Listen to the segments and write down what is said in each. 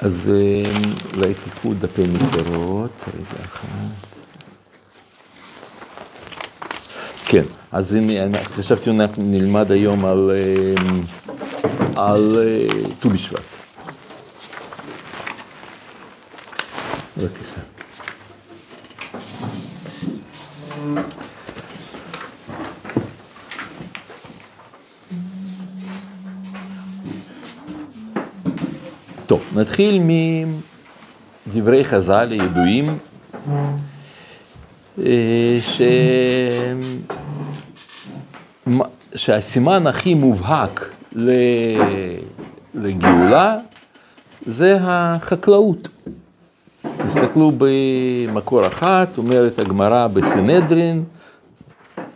אז אה, אולי תקחו דפי מקורות, רגע אחד. כן, אז אני חשבתי שאנחנו נלמד היום על, אה, על אה, ט"ו בשבט. בבקשה. טוב, נתחיל מדברי חז"ל הידועים, אה, ש... שהסימן הכי מובהק לגאולה זה החקלאות. תסתכלו במקור אחת, אומרת הגמרא בסנהדרין,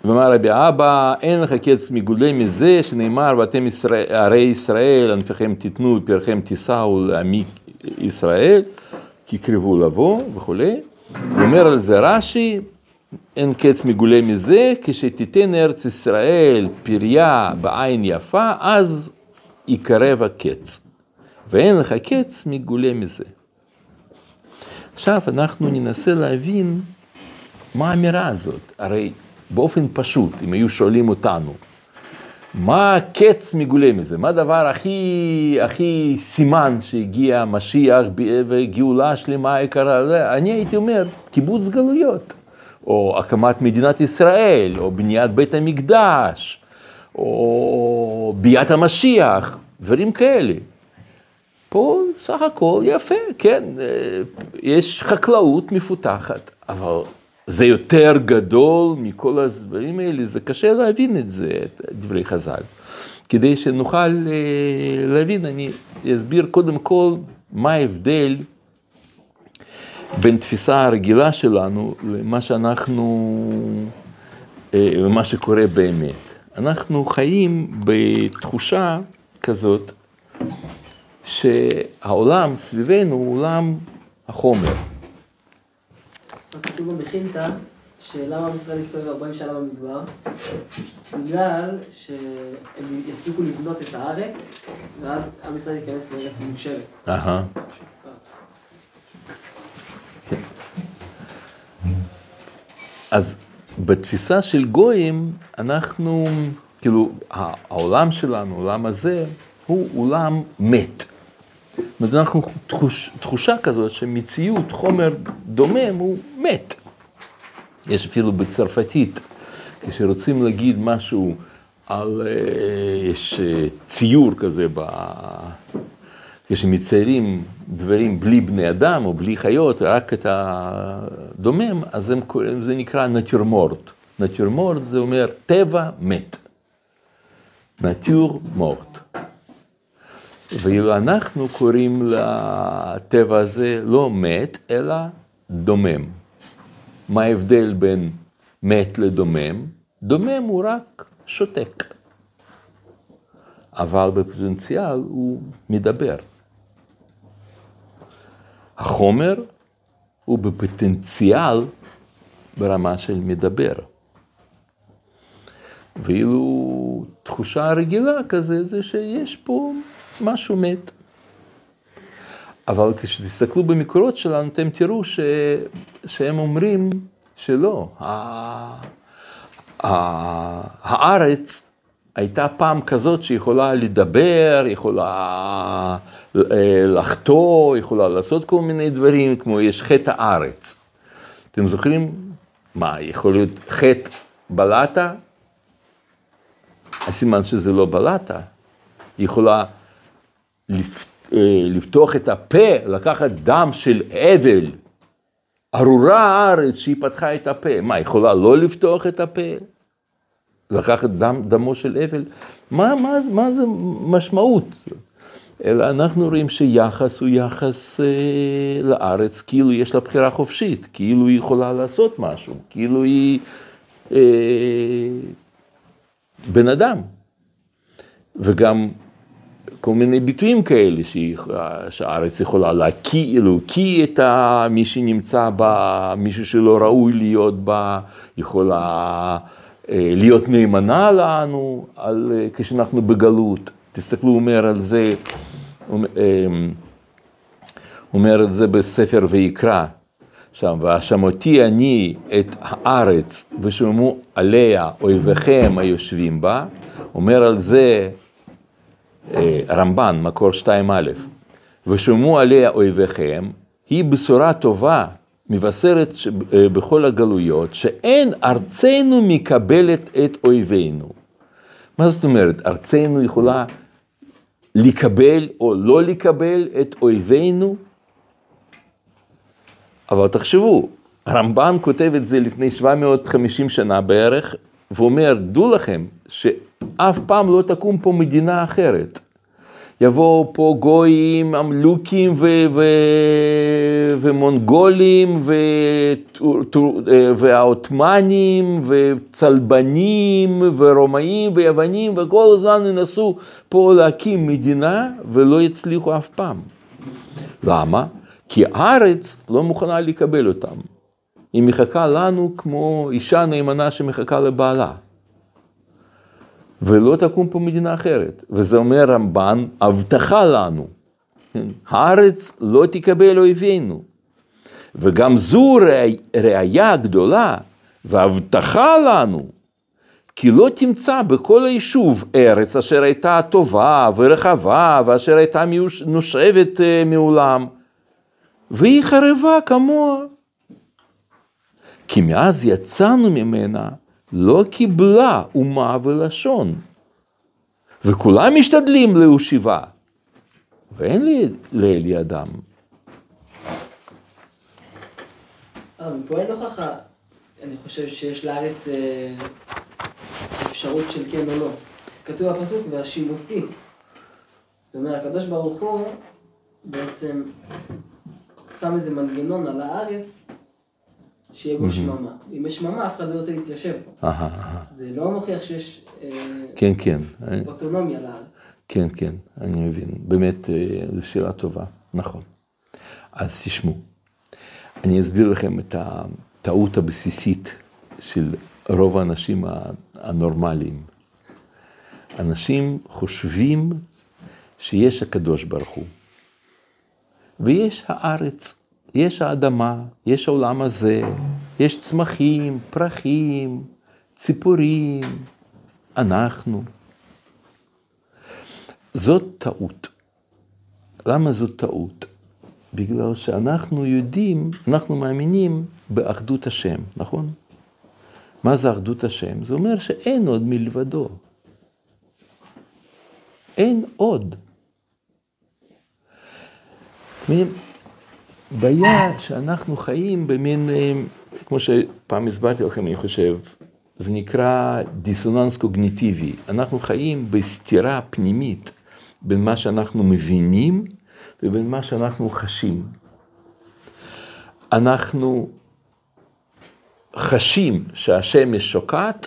ואמר רבי אבא, אין לך קץ מגודלי מזה, שנאמר, ואתם ערי ישראל, ענפיכם תיתנו ופרחם תישאו לעמי ישראל, כי קרבו לבוא וכולי. אומר על זה רש"י, אין קץ מגולה מזה, כשתיתן ארץ ישראל פריה בעין יפה, אז יקרב הקץ. ואין לך קץ מגולה מזה. עכשיו אנחנו ננסה להבין מה האמירה הזאת. הרי באופן פשוט, אם היו שואלים אותנו, מה הקץ מגולה מזה? מה הדבר הכי, הכי סימן שהגיע משיח וגאולה שלמה יקרה? אני הייתי אומר, קיבוץ גלויות, או הקמת מדינת ישראל, או בניית בית המקדש, או ביאת המשיח, דברים כאלה. פה סך הכל יפה, כן, יש חקלאות מפותחת, אבל זה יותר גדול מכל הדברים האלה, זה קשה להבין את זה, את דברי חז"ל. כדי שנוכל להבין, אני אסביר קודם כל מה ההבדל בין תפיסה הרגילה שלנו למה שאנחנו, ומה שקורה באמת. אנחנו חיים בתחושה כזאת שהעולם סביבנו הוא עולם החומר. כתוב במכילתא, שלמה עם ישראל הסתובב 40 שנה במדבר? בגלל שהם יספיקו לבנות את הארץ, ואז עם ישראל ייכנס לארץ מיושבת. אהה. כן. אז בתפיסה של גויים, אנחנו, כאילו, העולם שלנו, העולם הזה, הוא עולם מת. זאת אומרת, אנחנו תחוש, תחושה כזאת שמציאות, חומר דומם, הוא מת. יש אפילו בצרפתית, כשרוצים להגיד משהו על, יש ציור כזה, ב... כשמציירים דברים בלי בני אדם או בלי חיות, רק את הדומם, אז הם, זה נקרא נטיורמורט. נטיורמורט זה אומר טבע מת. נטיור מורט. ואנחנו קוראים לטבע הזה לא מת, אלא דומם. מה ההבדל בין מת לדומם? דומם הוא רק שותק, אבל בפוטנציאל הוא מדבר. החומר הוא בפוטנציאל ברמה של מדבר. ואילו תחושה רגילה כזה, זה שיש פה משהו מת. אבל כשתסתכלו במקורות שלנו, אתם תראו ש... שהם אומרים שלא. הארץ הייתה פעם כזאת שיכולה לדבר, יכולה לחטוא, יכולה לעשות כל מיני דברים, כמו יש חטא הארץ. אתם זוכרים? מה, יכול להיות חטא בלטה? הסימן שזה לא בלטה. יכולה לפתוח את הפה, לקחת דם של אבל, ארורה הארץ שהיא פתחה את הפה, מה, יכולה לא לפתוח את הפה? לקחת דם, דמו של אבל? מה, מה, מה זה משמעות? אלא אנחנו רואים שיחס הוא יחס אה, לארץ, כאילו יש לה בחירה חופשית, כאילו היא יכולה לעשות משהו, כאילו היא אה, בן אדם. וגם כל מיני ביטויים כאלה, שהארץ יכולה להקיא, להקיא את מי שנמצא בה, מישהו שלא ראוי להיות בה, יכולה אה, להיות נאמנה לנו על, אה, כשאנחנו בגלות. תסתכלו, הוא אומר על זה, הוא אה, אומר את זה בספר ויקרא, שם, והאשמותי אני את הארץ ושמעו עליה אויביכם היושבים בה, אומר על זה רמב"ן, מקור 2א, ושמעו עליה אויביכם, היא בשורה טובה מבשרת בכל הגלויות, שאין ארצנו מקבלת את אויבינו. מה זאת אומרת? ארצנו יכולה לקבל או לא לקבל את אויבינו? אבל תחשבו, הרמב"ן כותב את זה לפני 750 שנה בערך, ואומר, דעו לכם שאף פעם לא תקום פה מדינה אחרת. יבואו פה גויים, ממלוכים ו- ו- ומונגולים ו- והעות'מאנים וצלבנים ורומאים ויוונים וכל הזמן ינסו פה להקים מדינה ולא יצליחו אף פעם. למה? כי הארץ לא מוכנה לקבל אותם. היא מחכה לנו כמו אישה נאמנה שמחכה לבעלה. ולא תקום פה מדינה אחרת. וזה אומר רמב"ן, הבטחה לנו, כן? הארץ לא תקבל אויבינו. וגם זו ראייה גדולה והבטחה לנו, כי לא תמצא בכל היישוב ארץ אשר הייתה טובה ורחבה ואשר הייתה נושבת אה, מעולם, והיא חרבה כמוה. כי מאז יצאנו ממנה לא קיבלה אומה ולשון, וכולם משתדלים להושיבה, ואין לי לאלי אדם. אה, מפה אין הוכחה, אני חושב שיש לארץ אה, אפשרות של כן או לא. כתוב בפסוק, והשימותי. זאת אומרת, הקדוש ברוך הוא בעצם שם איזה מנגנון על הארץ שיהיה בו שממה. אם יש שממה, אף אחד לא רוצה להתיישב פה. זה לא מוכיח שיש אה, כן, כן. אוטונומיה לארץ. כן, כן, אני מבין. באמת, אה, זו שאלה טובה, נכון. אז תשמעו, אני אסביר לכם את הטעות הבסיסית של רוב האנשים הנורמליים. אנשים חושבים שיש הקדוש ברוך הוא, ויש הארץ. יש האדמה, יש העולם הזה, יש צמחים, פרחים, ציפורים, אנחנו. זאת טעות. למה זאת טעות? בגלל שאנחנו יודעים, אנחנו מאמינים באחדות השם, נכון? מה זה אחדות השם? זה אומר שאין עוד מלבדו. אין עוד. בעיה שאנחנו חיים במין, אה, כמו שפעם הסברתי לכם, אני חושב, זה נקרא דיסוננס קוגניטיבי. אנחנו חיים בסתירה פנימית בין מה שאנחנו מבינים ובין מה שאנחנו חשים. אנחנו חשים שהשמש שוקעת,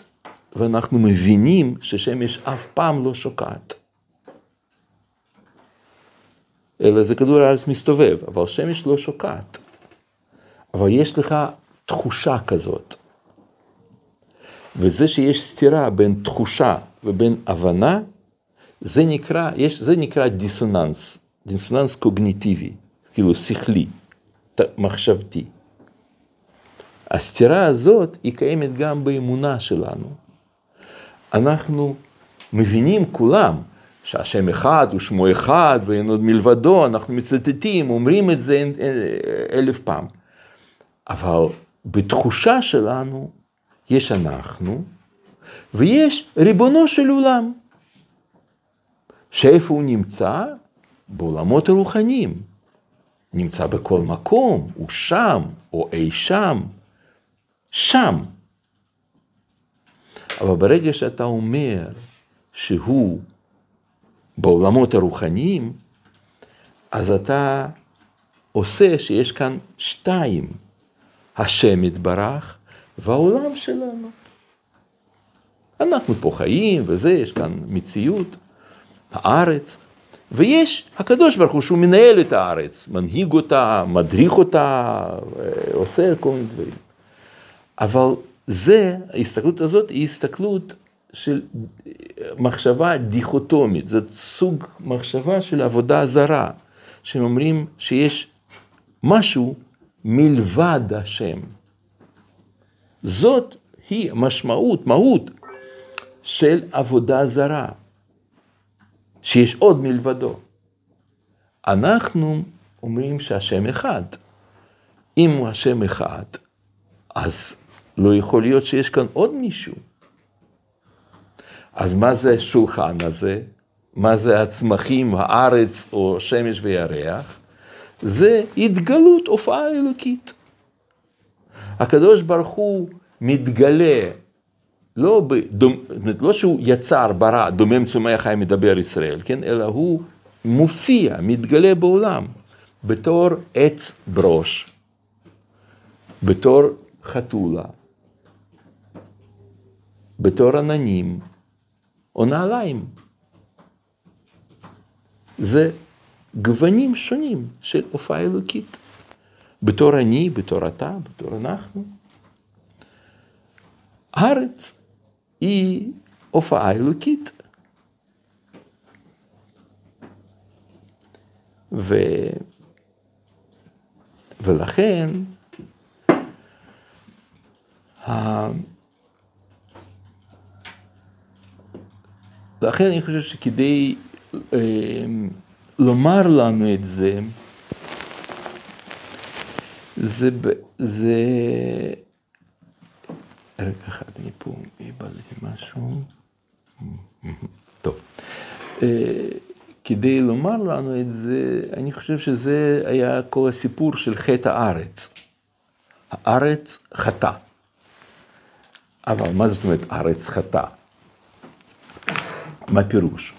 ואנחנו מבינים ששמש אף פעם לא שוקעת. אלא זה כדור הארץ מסתובב, אבל שמש לא שוקעת. אבל יש לך תחושה כזאת. וזה שיש סתירה בין תחושה ובין הבנה, זה נקרא, יש, זה נקרא דיסוננס, דיסוננס קוגניטיבי, כאילו שכלי, מחשבתי. הסתירה הזאת היא קיימת גם באמונה שלנו. אנחנו מבינים כולם שהשם אחד ושמו אחד ואין עוד מלבדו, אנחנו מצטטים, אומרים את זה אלף פעם. אבל בתחושה שלנו יש אנחנו ויש ריבונו של עולם. שאיפה הוא נמצא? בעולמות הרוחניים. נמצא בכל מקום, הוא שם, או אי שם, שם. אבל ברגע שאתה אומר שהוא בעולמות הרוחניים, אז אתה עושה שיש כאן שתיים, השם יתברך והעולם שלנו. אנחנו פה חיים וזה, יש כאן מציאות, הארץ, ויש הקדוש ברוך הוא שהוא מנהל את הארץ, מנהיג אותה, מדריך אותה, עושה כל מיני דברים. אבל זה, ההסתכלות הזאת היא הסתכלות של מחשבה דיכוטומית, זאת סוג מחשבה של עבודה זרה, שהם אומרים שיש משהו מלבד השם. זאת היא משמעות, מהות של עבודה זרה, שיש עוד מלבדו. אנחנו אומרים שהשם אחד. אם הוא השם אחד, אז לא יכול להיות שיש כאן עוד מישהו. אז מה זה השולחן הזה? מה זה הצמחים, הארץ או שמש וירח? זה התגלות הופעה אלוקית. הקדוש ברוך הוא מתגלה, לא, בדומ, לא שהוא יצר, ברא, דומם צומח חי מדבר ישראל, כן? אלא הוא מופיע, מתגלה בעולם, בתור עץ ברוש, בתור חתולה, בתור עננים או נעליים. זה גוונים שונים של הופעה אלוקית. בתור אני, בתור אתה, בתור אנחנו. הארץ היא הופעה אלוקית. ו... ולכן, ה... לכן אני חושב שכדי אה, לומר לנו את זה, זה, זה, רגע אחד, אני פה איבדתי משהו, טוב, אה, כדי לומר לנו את זה, אני חושב שזה היה כל הסיפור של חטא הארץ. הארץ חטא. אבל מה זאת אומרת ארץ חטא? מה הפירוש?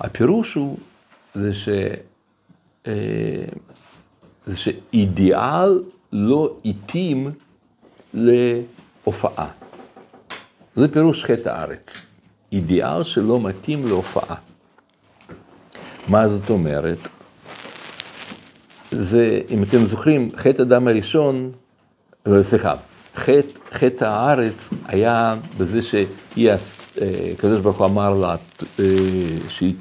הפירוש הוא זה, ש, אה, זה שאידיאל לא התאים להופעה. זה פירוש חטא הארץ. אידיאל שלא מתאים להופעה. מה זאת אומרת? זה, אם אתם זוכרים, חטא הדם הראשון, אה, סליחה, חטא, חטא הארץ היה בזה שהיא, הקדוש ברוך הוא אמר לה אה, שהיא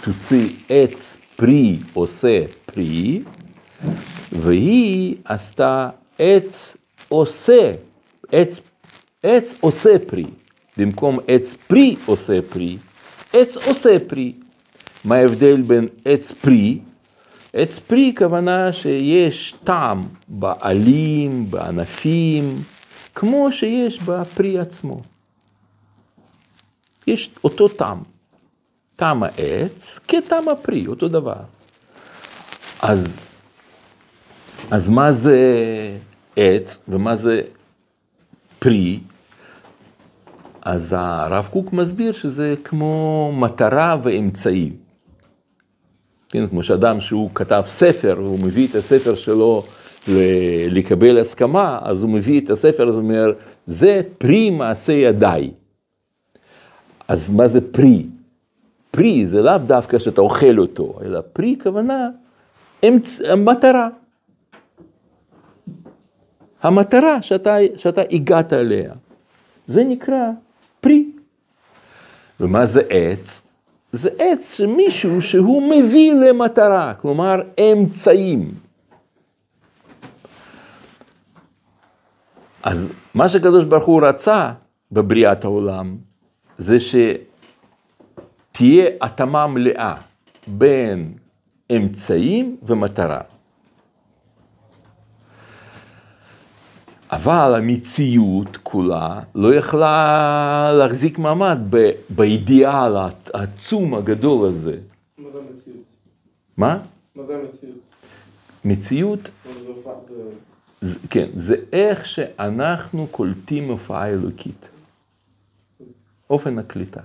תוציא עץ פרי עושה פרי, והיא עשתה עץ עושה, עץ, עץ עושה פרי, במקום עץ פרי עושה פרי, עץ עושה פרי. מה ההבדל בין עץ פרי? עץ פרי כוונה שיש טעם בעלים, בענפים, כמו שיש בפרי עצמו. יש אותו טעם. טעם העץ כטעם הפרי, אותו דבר. אז, אז מה זה עץ ומה זה פרי? אז הרב קוק מסביר שזה כמו מטרה ואמצעי. כן, כמו שאדם שהוא כתב ספר, הוא מביא את הספר שלו לקבל הסכמה, אז הוא מביא את הספר, אז הוא אומר, זה פרי מעשה ידיי. אז מה זה פרי? פרי זה לאו דווקא שאתה אוכל אותו, אלא פרי כוונה אמצ... מטרה. המטרה שאתה, שאתה הגעת אליה, זה נקרא פרי. ומה זה עץ? זה עץ שמישהו שהוא מביא למטרה, כלומר אמצעים. אז מה שקדוש ברוך הוא רצה בבריאת העולם, זה שתהיה התאמה מלאה בין אמצעים ומטרה. אבל המציאות כולה לא יכלה להחזיק מעמד באידיאל העצום הגדול הזה. מה זה המציאות? מה? מה זה המציאות? מציאות, מה. זה- כן, זה איך שאנחנו קולטים הופעה אלוקית. אופן הקליטה.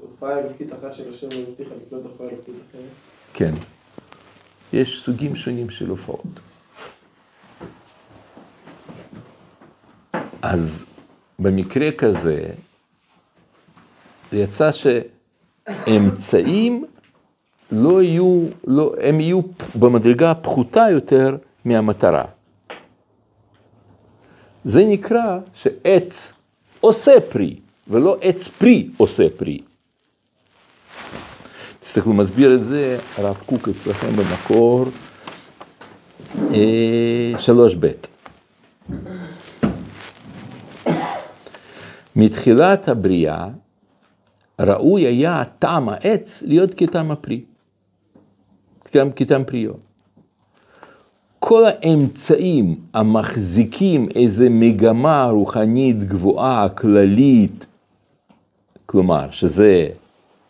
הופעה אלוקית אחת של השם לא הצליחה לקלוט הופעה אלוקית אחרת. כן. יש סוגים שונים של הופעות. אז במקרה כזה, יצא שאמצעים לא יהיו, לא, הם יהיו במדרגה פחותה יותר מהמטרה. זה נקרא שעץ עושה פרי, ולא עץ פרי עושה פרי. תסתכלו, מסביר את זה הרב קוק אצלכם במקור אה, שלוש ב'. מתחילת הבריאה ראוי היה טעם העץ להיות כטעם הפרי, כטעם, כטעם פריו. כל האמצעים המחזיקים איזה מגמה רוחנית גבוהה, כללית, כלומר, שזה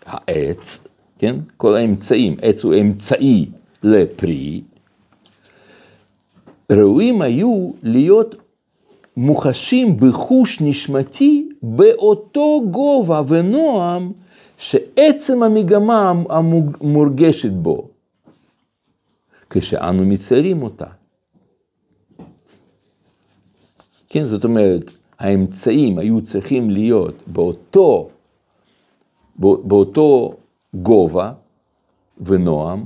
העץ, כן? כל האמצעים, עץ הוא אמצעי לפרי, ראויים היו להיות מוחשים בחוש נשמתי באותו גובה ונועם שעצם המגמה המורגשת בו, כשאנו מציירים אותה. כן, זאת אומרת, האמצעים היו צריכים להיות באותו, באותו גובה ונועם,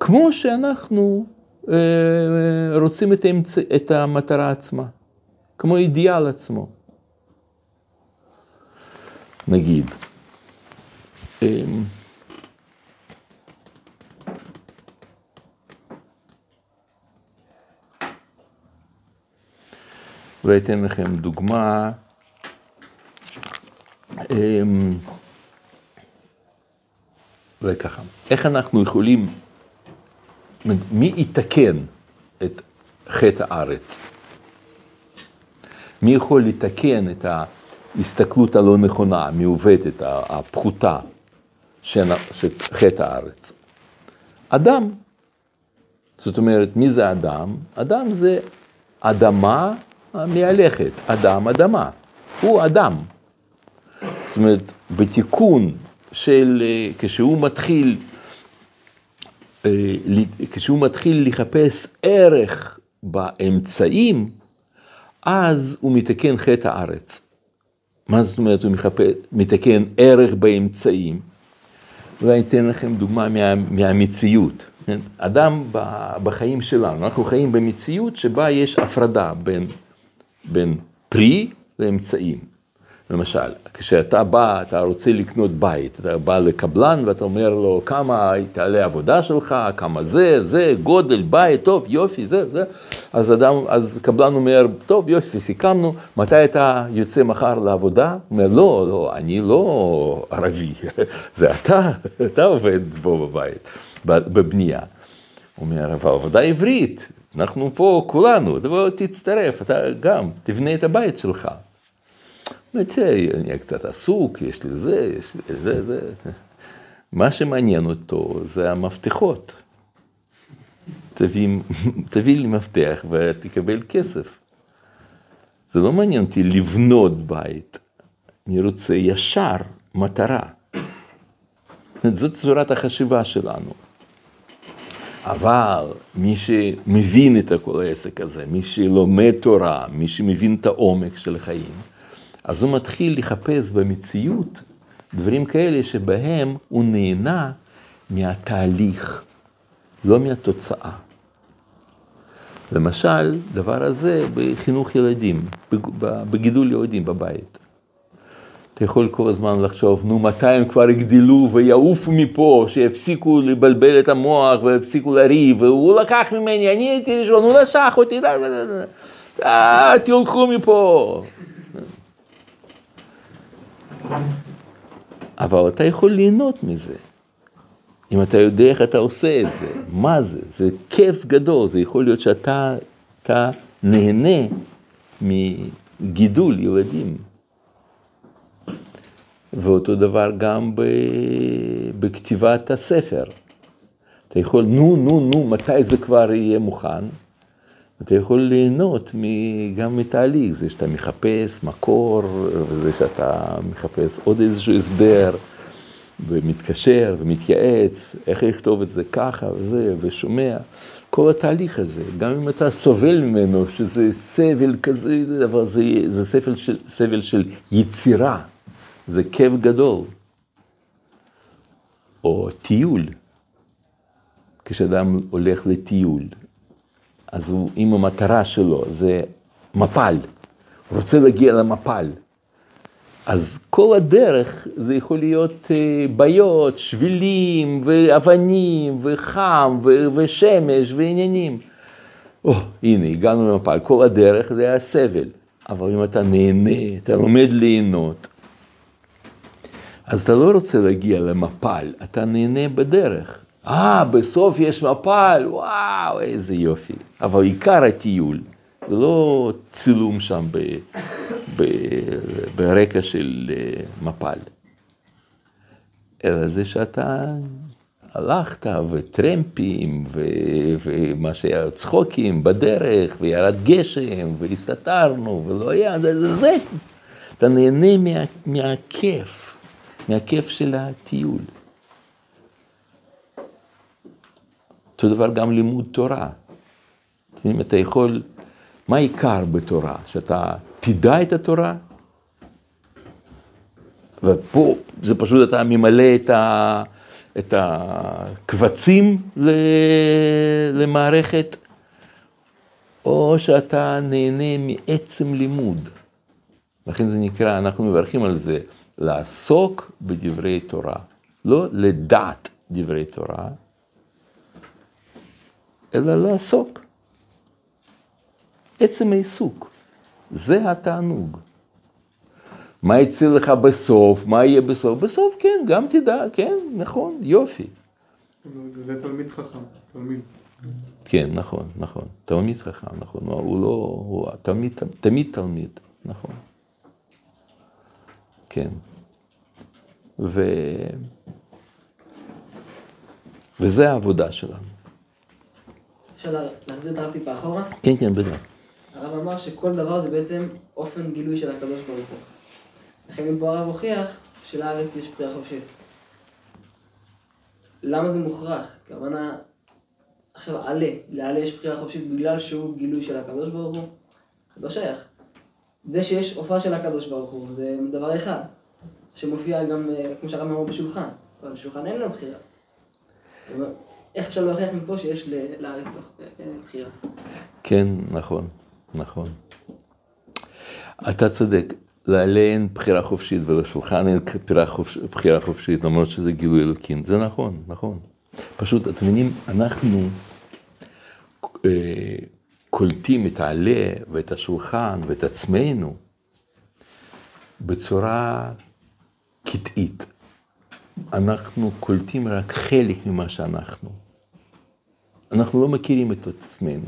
כמו שאנחנו אה, רוצים את, האמצ... את המטרה עצמה, כמו אידיאל עצמו. נגיד, אמ, ואתן לכם דוגמה. אמ, וככה, איך אנחנו יכולים מי יתקן את חטא הארץ? מי יכול לתקן את ההסתכלות הלא נכונה, המעוותת, הפחותה של חטא הארץ? אדם. זאת אומרת, מי זה אדם? אדם זה אדמה מהלכת, אדם, אדמה. הוא אדם. זאת אומרת, בתיקון של, אה, כשהוא מתחיל אה, כשהוא מתחיל לחפש ערך באמצעים, אז הוא מתקן חטא הארץ. מה זאת אומרת הוא מחפש, מתקן ערך באמצעים? אולי אתן לכם דוגמה מה, מהמציאות. כן? אדם בחיים שלנו, אנחנו חיים במציאות שבה יש הפרדה בין, בין פרי לאמצעים. למשל, כשאתה בא, אתה רוצה לקנות בית, אתה בא לקבלן ואתה אומר לו כמה תעלה העבודה שלך, כמה זה, זה, גודל, בית, טוב, יופי, זה, זה. אז אדם, אז קבלן אומר, טוב, יופי, סיכמנו, מתי אתה יוצא מחר לעבודה? הוא אומר, לא, לא, אני לא ערבי, זה אתה, אתה עובד פה בבית, בבנייה. הוא אומר, אבל עבודה עברית, אנחנו פה כולנו, תבוא תצטרף, אתה גם, תבנה את הבית שלך. אומרת, אני אהיה קצת עסוק, יש לי זה, יש לי זה, זה. מה שמעניין אותו זה המפתחות. תביא, תביא לי מפתח ותקבל כסף. זה לא מעניין אותי לבנות בית, אני רוצה ישר מטרה. זאת צורת החשיבה שלנו. אבל מי שמבין את כל העסק הזה, מי שלומד תורה, מי שמבין את העומק של החיים, אז הוא מתחיל לחפש במציאות דברים כאלה שבהם הוא נהנה מהתהליך, לא מהתוצאה. למשל, דבר הזה בחינוך ילדים, בגידול ילדים בבית. אתה יכול כל הזמן לחשוב, נו, מתי הם כבר יגדלו ויעופו מפה, שיפסיקו לבלבל את המוח ויפסיקו לריב, והוא לקח ממני, אני הייתי ראשון, הוא נשך אותי, אה, תלכו מפה. אבל אתה יכול ליהנות מזה. אם אתה יודע איך אתה עושה את זה, מה זה, זה כיף גדול, זה יכול להיות שאתה אתה נהנה מגידול ילדים. ואותו דבר גם בכתיבת הספר. אתה יכול, נו, נו, נו, מתי זה כבר יהיה מוכן? אתה יכול ליהנות גם מתהליך, זה שאתה מחפש מקור, וזה שאתה מחפש עוד איזשהו הסבר, ומתקשר ומתייעץ, איך לכתוב את זה ככה וזה, ושומע. כל התהליך הזה, גם אם אתה סובל ממנו, שזה סבל כזה, זה, אבל זה, זה סבל, של, סבל של יצירה, זה כיף גדול. או טיול, כשאדם הולך לטיול, אז הוא, אם המטרה שלו זה מפל, רוצה להגיע למפל. אז כל הדרך זה יכול להיות אה, בעיות, שבילים, ואבנים, וחם, ו- ושמש, ועניינים. או, הנה, הגענו למפל, כל הדרך זה היה סבל. אבל אם אתה נהנה, אתה לומד ליהנות, אז אתה לא רוצה להגיע למפל, אתה נהנה בדרך. אה, בסוף יש מפל, וואו, איזה יופי. אבל עיקר הטיול, זה לא צילום שם ב, ב, ברקע של אה, מפל, אלא זה שאתה הלכת, וטרמפים, ו, ומה שהיה צחוקים בדרך, וירד גשם, והסתתרנו, ולא היה, זה, זה. אתה נהנה מה, מהכיף, מהכיף של הטיול. אותו דבר גם לימוד תורה. אם אתה יכול, מה העיקר בתורה? שאתה תדע את התורה? ופה זה פשוט אתה ממלא את, ה, את הקבצים למערכת, או שאתה נהנה מעצם לימוד. לכן זה נקרא, אנחנו מברכים על זה, לעסוק בדברי תורה, לא לדעת דברי תורה, אלא לעסוק. עצם העיסוק, זה התענוג. מה יצא לך בסוף, מה יהיה בסוף? בסוף כן, גם תדע, כן, נכון, יופי. זה תלמיד חכם, תלמיד. כן, נכון, נכון. תלמיד חכם, נכון. הוא לא, הוא תמיד, תמיד תלמיד, נכון. כן. ו... וזה העבודה שלנו. אפשר להחזיר את הרב טיפה אחורה? כן, כן, בטח. הרב אמר שכל דבר זה בעצם אופן גילוי של הקדוש ברוך הוא. לכן אם פה הרב הוכיח שלארץ יש פריאה חופשית. למה זה מוכרח? הכוונה, עכשיו עלה, לעלה יש בחירה חופשית בגלל שהוא גילוי של הקדוש ברוך הוא? לא שייך. זה שיש הופעה של הקדוש ברוך הוא זה דבר אחד, שמופיע גם, אה, כמו שהרב אמר בשולחן, אבל בשולחן אין לו בחירה. איך אפשר להוכיח מפה שיש לארץ אה, בחירה? כן, נכון, נכון. אתה צודק, לעלה אין בחירה חופשית ולשולחן אין בחירה, חופש, בחירה חופשית, למרות שזה גילוי אלוקים. זה נכון, נכון. פשוט, אתם מבינים, אנחנו אה, קולטים את העלה ואת השולחן ואת עצמנו בצורה קטעית. אנחנו קולטים רק חלק ממה שאנחנו. אנחנו לא מכירים את עצמנו.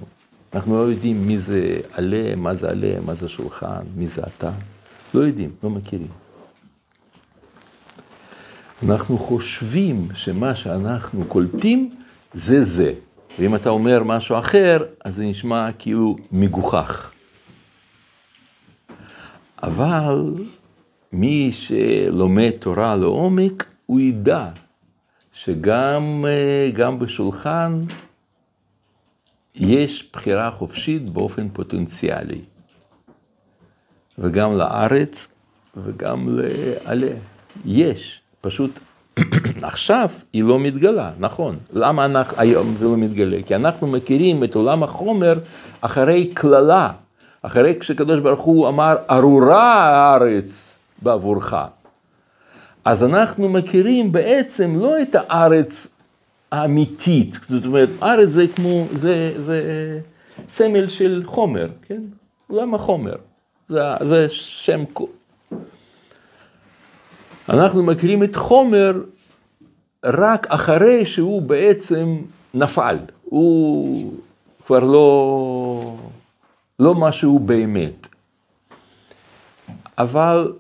אנחנו לא יודעים מי זה עלה, מה זה עלה, מה זה שולחן, מי זה אתה. לא יודעים, לא מכירים. אנחנו חושבים שמה שאנחנו קולטים זה זה. ואם אתה אומר משהו אחר, אז זה נשמע כאילו מגוחך. אבל מי שלומד תורה לעומק, הוא ידע שגם גם בשולחן יש בחירה חופשית באופן פוטנציאלי. וגם לארץ וגם לעלה. יש, פשוט עכשיו היא לא מתגלה, נכון. למה אנחנו, היום זה לא מתגלה? כי אנחנו מכירים את עולם החומר אחרי קללה, אחרי כשקדוש ברוך הוא אמר, ארורה הארץ בעבורך. אז אנחנו מכירים בעצם לא את הארץ האמיתית, זאת אומרת, ארץ זה כמו, זה, זה סמל של חומר, כן? עולם החומר. זה, זה שם... אנחנו מכירים את חומר רק אחרי שהוא בעצם נפל. הוא כבר לא, לא משהו באמת. אבל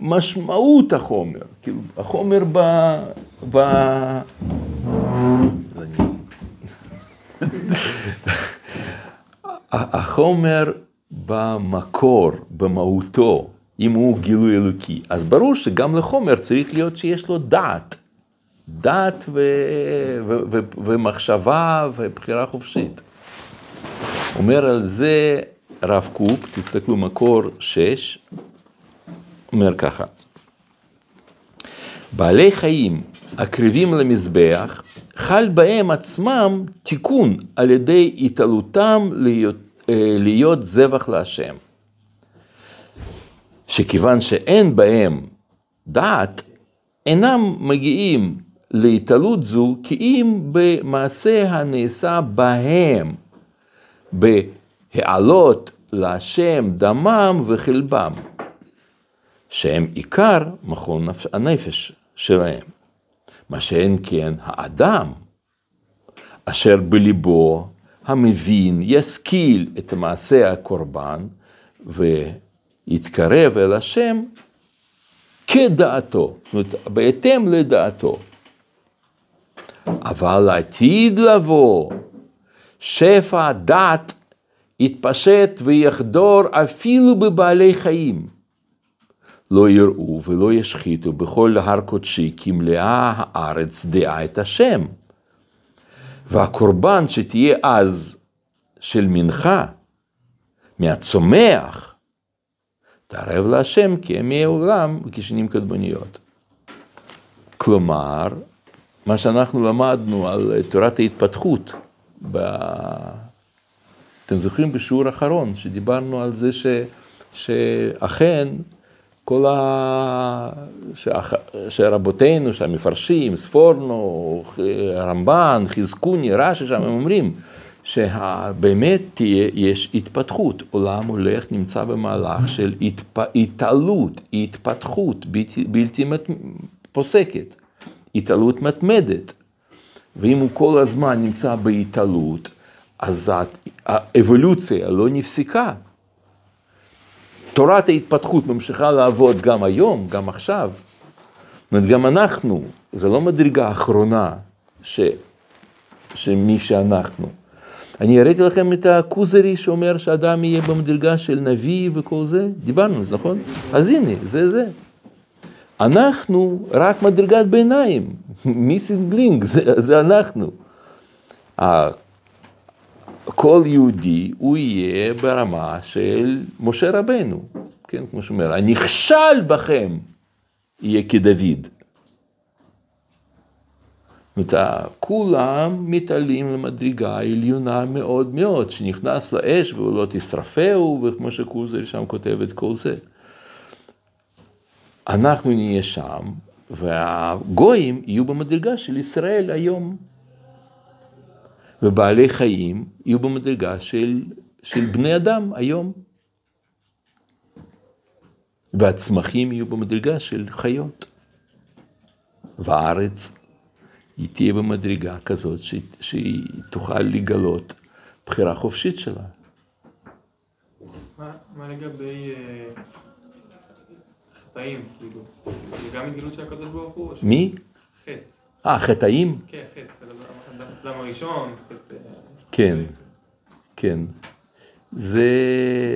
משמעות החומר, כאילו החומר ב... ב... החומר במקור, במהותו, אם הוא גילוי אלוקי, אז ברור שגם לחומר צריך להיות שיש לו דעת. דעת ו... ו... ו... ומחשבה ובחירה חופשית. אומר על זה רב קוק, תסתכלו מקור 6, אומר ככה, בעלי חיים הקריבים למזבח, חל בהם עצמם תיקון על ידי התעלותם להיות, אה, להיות זבח להשם. שכיוון שאין בהם דעת, אינם מגיעים להתעלות זו כי אם במעשה הנעשה בהם, בהעלות להשם דמם וחלבם, שהם עיקר מכון נפש- הנפש שלהם. מה שאין כן האדם, אשר בליבו המבין, ישכיל את מעשה הקורבן ויתקרב אל השם כדעתו, זאת אומרת, בהתאם לדעתו. אבל לעתיד לבוא, שפע דעת יתפשט ויחדור אפילו בבעלי חיים. לא יראו ולא ישחיתו בכל הר קודשי, כי מלאה הארץ דעה את השם. והקורבן שתהיה אז של מנחה, מהצומח, תערב להשם כימי עולם וכשנים קדמוניות. כלומר, מה שאנחנו למדנו על תורת ההתפתחות, ב... אתם זוכרים בשיעור האחרון שדיברנו על זה ש... שאכן כל ה... שאח... שרבותינו, שהמפרשים, ספורנו, הרמב"ן, חזקוני, רש"י, שם הם אומרים שבאמת תהיה, יש התפתחות, עולם הולך, נמצא במהלך של התפ... התעלות, התפתחות בלתי, בלתי מת... פוסקת, התעלות מתמדת. ואם הוא כל הזמן נמצא בהתעלות, אז האבולוציה לא נפסקה. תורת ההתפתחות ממשיכה לעבוד גם היום, גם עכשיו. זאת אומרת, גם אנחנו, זה לא מדרגה אחרונה ש, שמי שאנחנו. אני הראיתי לכם את הכוזרי שאומר שאדם יהיה במדרגה של נביא וכל זה, דיברנו, נכון? אז הנה, זה זה. אנחנו רק מדרגת ביניים, מיסינג לינק, זה, זה אנחנו. כל יהודי הוא יהיה ברמה של משה רבנו, כן, כמו שאומר, הנכשל בכם יהיה כדוד. זאת אומרת, כולם מתעלים למדרגה עליונה מאוד מאוד, שנכנס לאש והוא לא תשרפהו, וכמו שקוזר שם כותב את כל זה. אנחנו נהיה שם, והגויים יהיו במדרגה של ישראל היום. ובעלי חיים יהיו במדרגה של, של בני אדם היום. והצמחים יהיו במדרגה של חיות. והארץ היא תהיה במדרגה כזאת שהיא, שהיא תוכל לגלות בחירה חופשית שלה. מה, מה לגבי אה, חטאים, כאילו? זה גם התגלות של הקדוש ברוך הוא? מי? חטא. אה, חטאים? כן, חטא. האדם הראשון, חטא... אה, כן, כן. זה,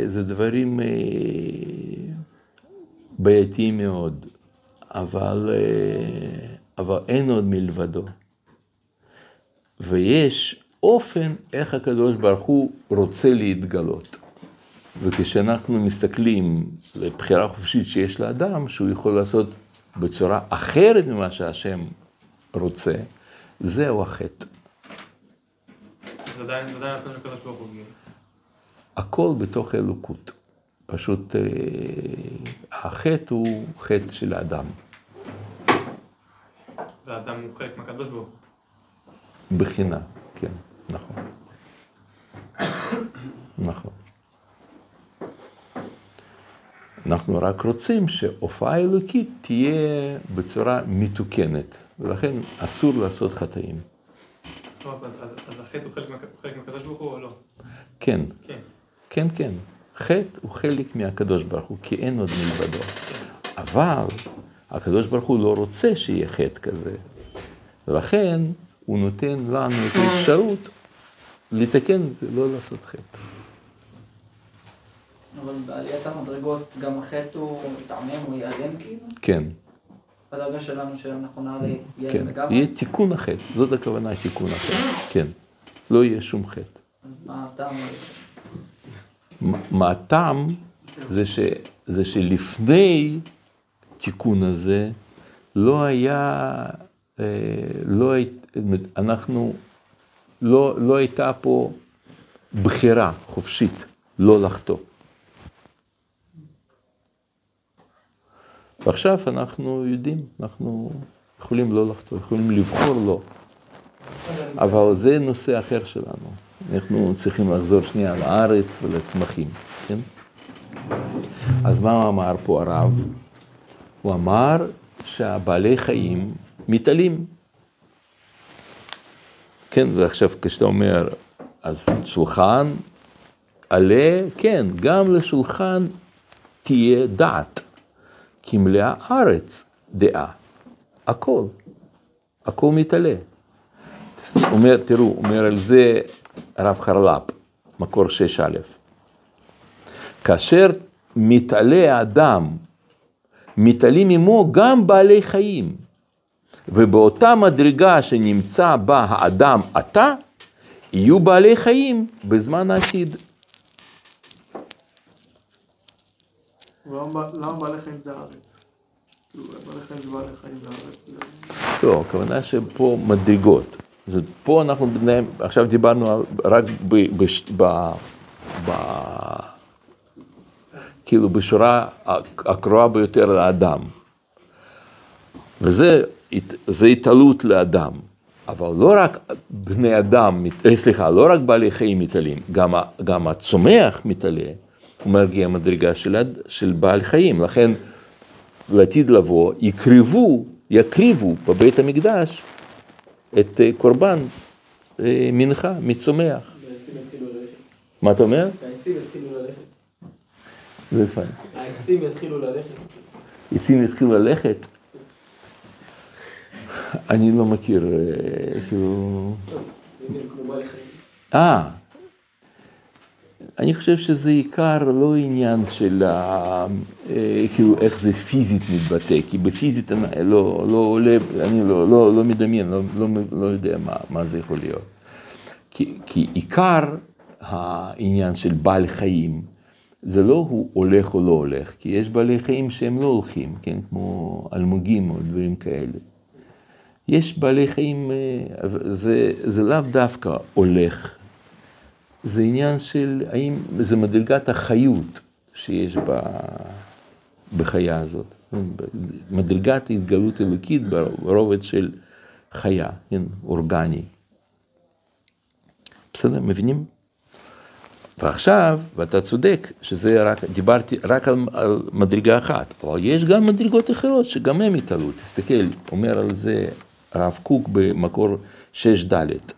זה דברים אה, בעייתיים מאוד, אבל, אה, אבל אין עוד מלבדו. ויש אופן איך הקדוש ברוך הוא רוצה להתגלות. וכשאנחנו מסתכלים לבחירה חופשית שיש לאדם, שהוא יכול לעשות בצורה אחרת ממה שהשם רוצה, זהו החטא. זה עדיין נתון ברוך הוא. הכל בתוך אלוקות. פשוט אה, החטא הוא חטא של האדם. והאדם הוא חלק מהקדוש ברוך הוא. בחינה, כן, נכון. נכון. אנחנו רק רוצים שהופעה אלוקית תהיה בצורה מתוקנת, ולכן אסור לעשות חטאים. טוב, אז, אז, אז החטא הוא חלק, חלק מהקדוש ברוך הוא או לא? כן, כן. כן, כן. חטא הוא חלק מהקדוש ברוך הוא, כי אין עוד מלבדו. אבל הקדוש ברוך הוא לא רוצה שיהיה חטא כזה. ולכן הוא נותן לנו את האפשרות לתקן את זה, לא לעשות חטא. אבל בעליית המדרגות גם החטא הוא יתעמם, הוא ייעלם כאילו? כן, בדרגה שלנו שאנחנו נעלה יהיה כן. לגמרי? יהיה תיקון החטא, זאת הכוונה, תיקון החטא. כן. לא יהיה שום חטא. אז מה הטעם? מה- הטעם זה, ש, זה שלפני תיקון הזה לא היה, אה, לא הי- אנחנו, לא, לא הייתה פה בחירה חופשית לא לחטוא. ועכשיו אנחנו יודעים, אנחנו יכולים לא לחטוא, יכולים לבחור לא. אבל זה נושא אחר שלנו. אנחנו צריכים לחזור שנייה לארץ ולצמחים, כן? אז מה אמר פה הרב? הוא אמר שהבעלי חיים מתעלים. כן, ועכשיו כשאתה אומר, אז שולחן עלה, כן, גם לשולחן תהיה דעת, כי מלאה ארץ דעה, הכל, הכל מתעלה. אומר, תראו, אומר על זה הרב חרל"פ, מקור 6א. כאשר מתעלה האדם, מתעלים עמו גם בעלי חיים, ובאותה מדרגה שנמצא בה האדם עתה, יהיו בעלי חיים בזמן העתיד. למה בעלי חיים זה הארץ? כאילו, בעלי חיים זה הארץ. לא, הכוונה שפה מדרגות. זאת, פה אנחנו עכשיו דיברנו רק ב, בש, ב, ב, כאילו בשורה הקרובה ביותר לאדם. וזה הת- זה התעלות לאדם. אבל לא רק בני אדם, אה, סליחה, לא רק בעלי חיים מתעלים, גם, גם הצומח מתעלה, הוא מגיע מדרגה של, של בעל חיים. לכן לעתיד לבוא יקריבו, יקריבו בבית המקדש את אה, קורבן אה, מנחה מצומח. מה אתה אומר? העצים יתחילו ללכת. זה יפה. העצים יתחילו ללכת. עצים התחילו ללכת. אני לא מכיר, אה, כאילו... חיים. אה, אני חושב שזה עיקר לא עניין של ה... אה, כאילו איך זה פיזית מתבטא, כי בפיזית אני לא, לא עולה, אני לא, לא, לא מדמיין, לא, לא, לא יודע מה, מה זה יכול להיות. כי, כי עיקר העניין של בעל חיים, זה לא הוא הולך או לא הולך, כי יש בעלי חיים שהם לא הולכים, כן, כמו אלמוגים או דברים כאלה. יש בעלי חיים, אה, זה, זה לאו דווקא הולך, זה עניין של האם, זה מדרגת החיות שיש ב, בחיה הזאת. מדרגת התגלות אלוקית ברובד של חיה, כן, אורגני. בסדר, מבינים? ועכשיו, ואתה צודק, שזה רק, דיברתי רק על, על מדרגה אחת, אבל יש גם מדרגות אחרות שגם הן התעלו. תסתכל, אומר על זה הרב קוק במקור 6ד'.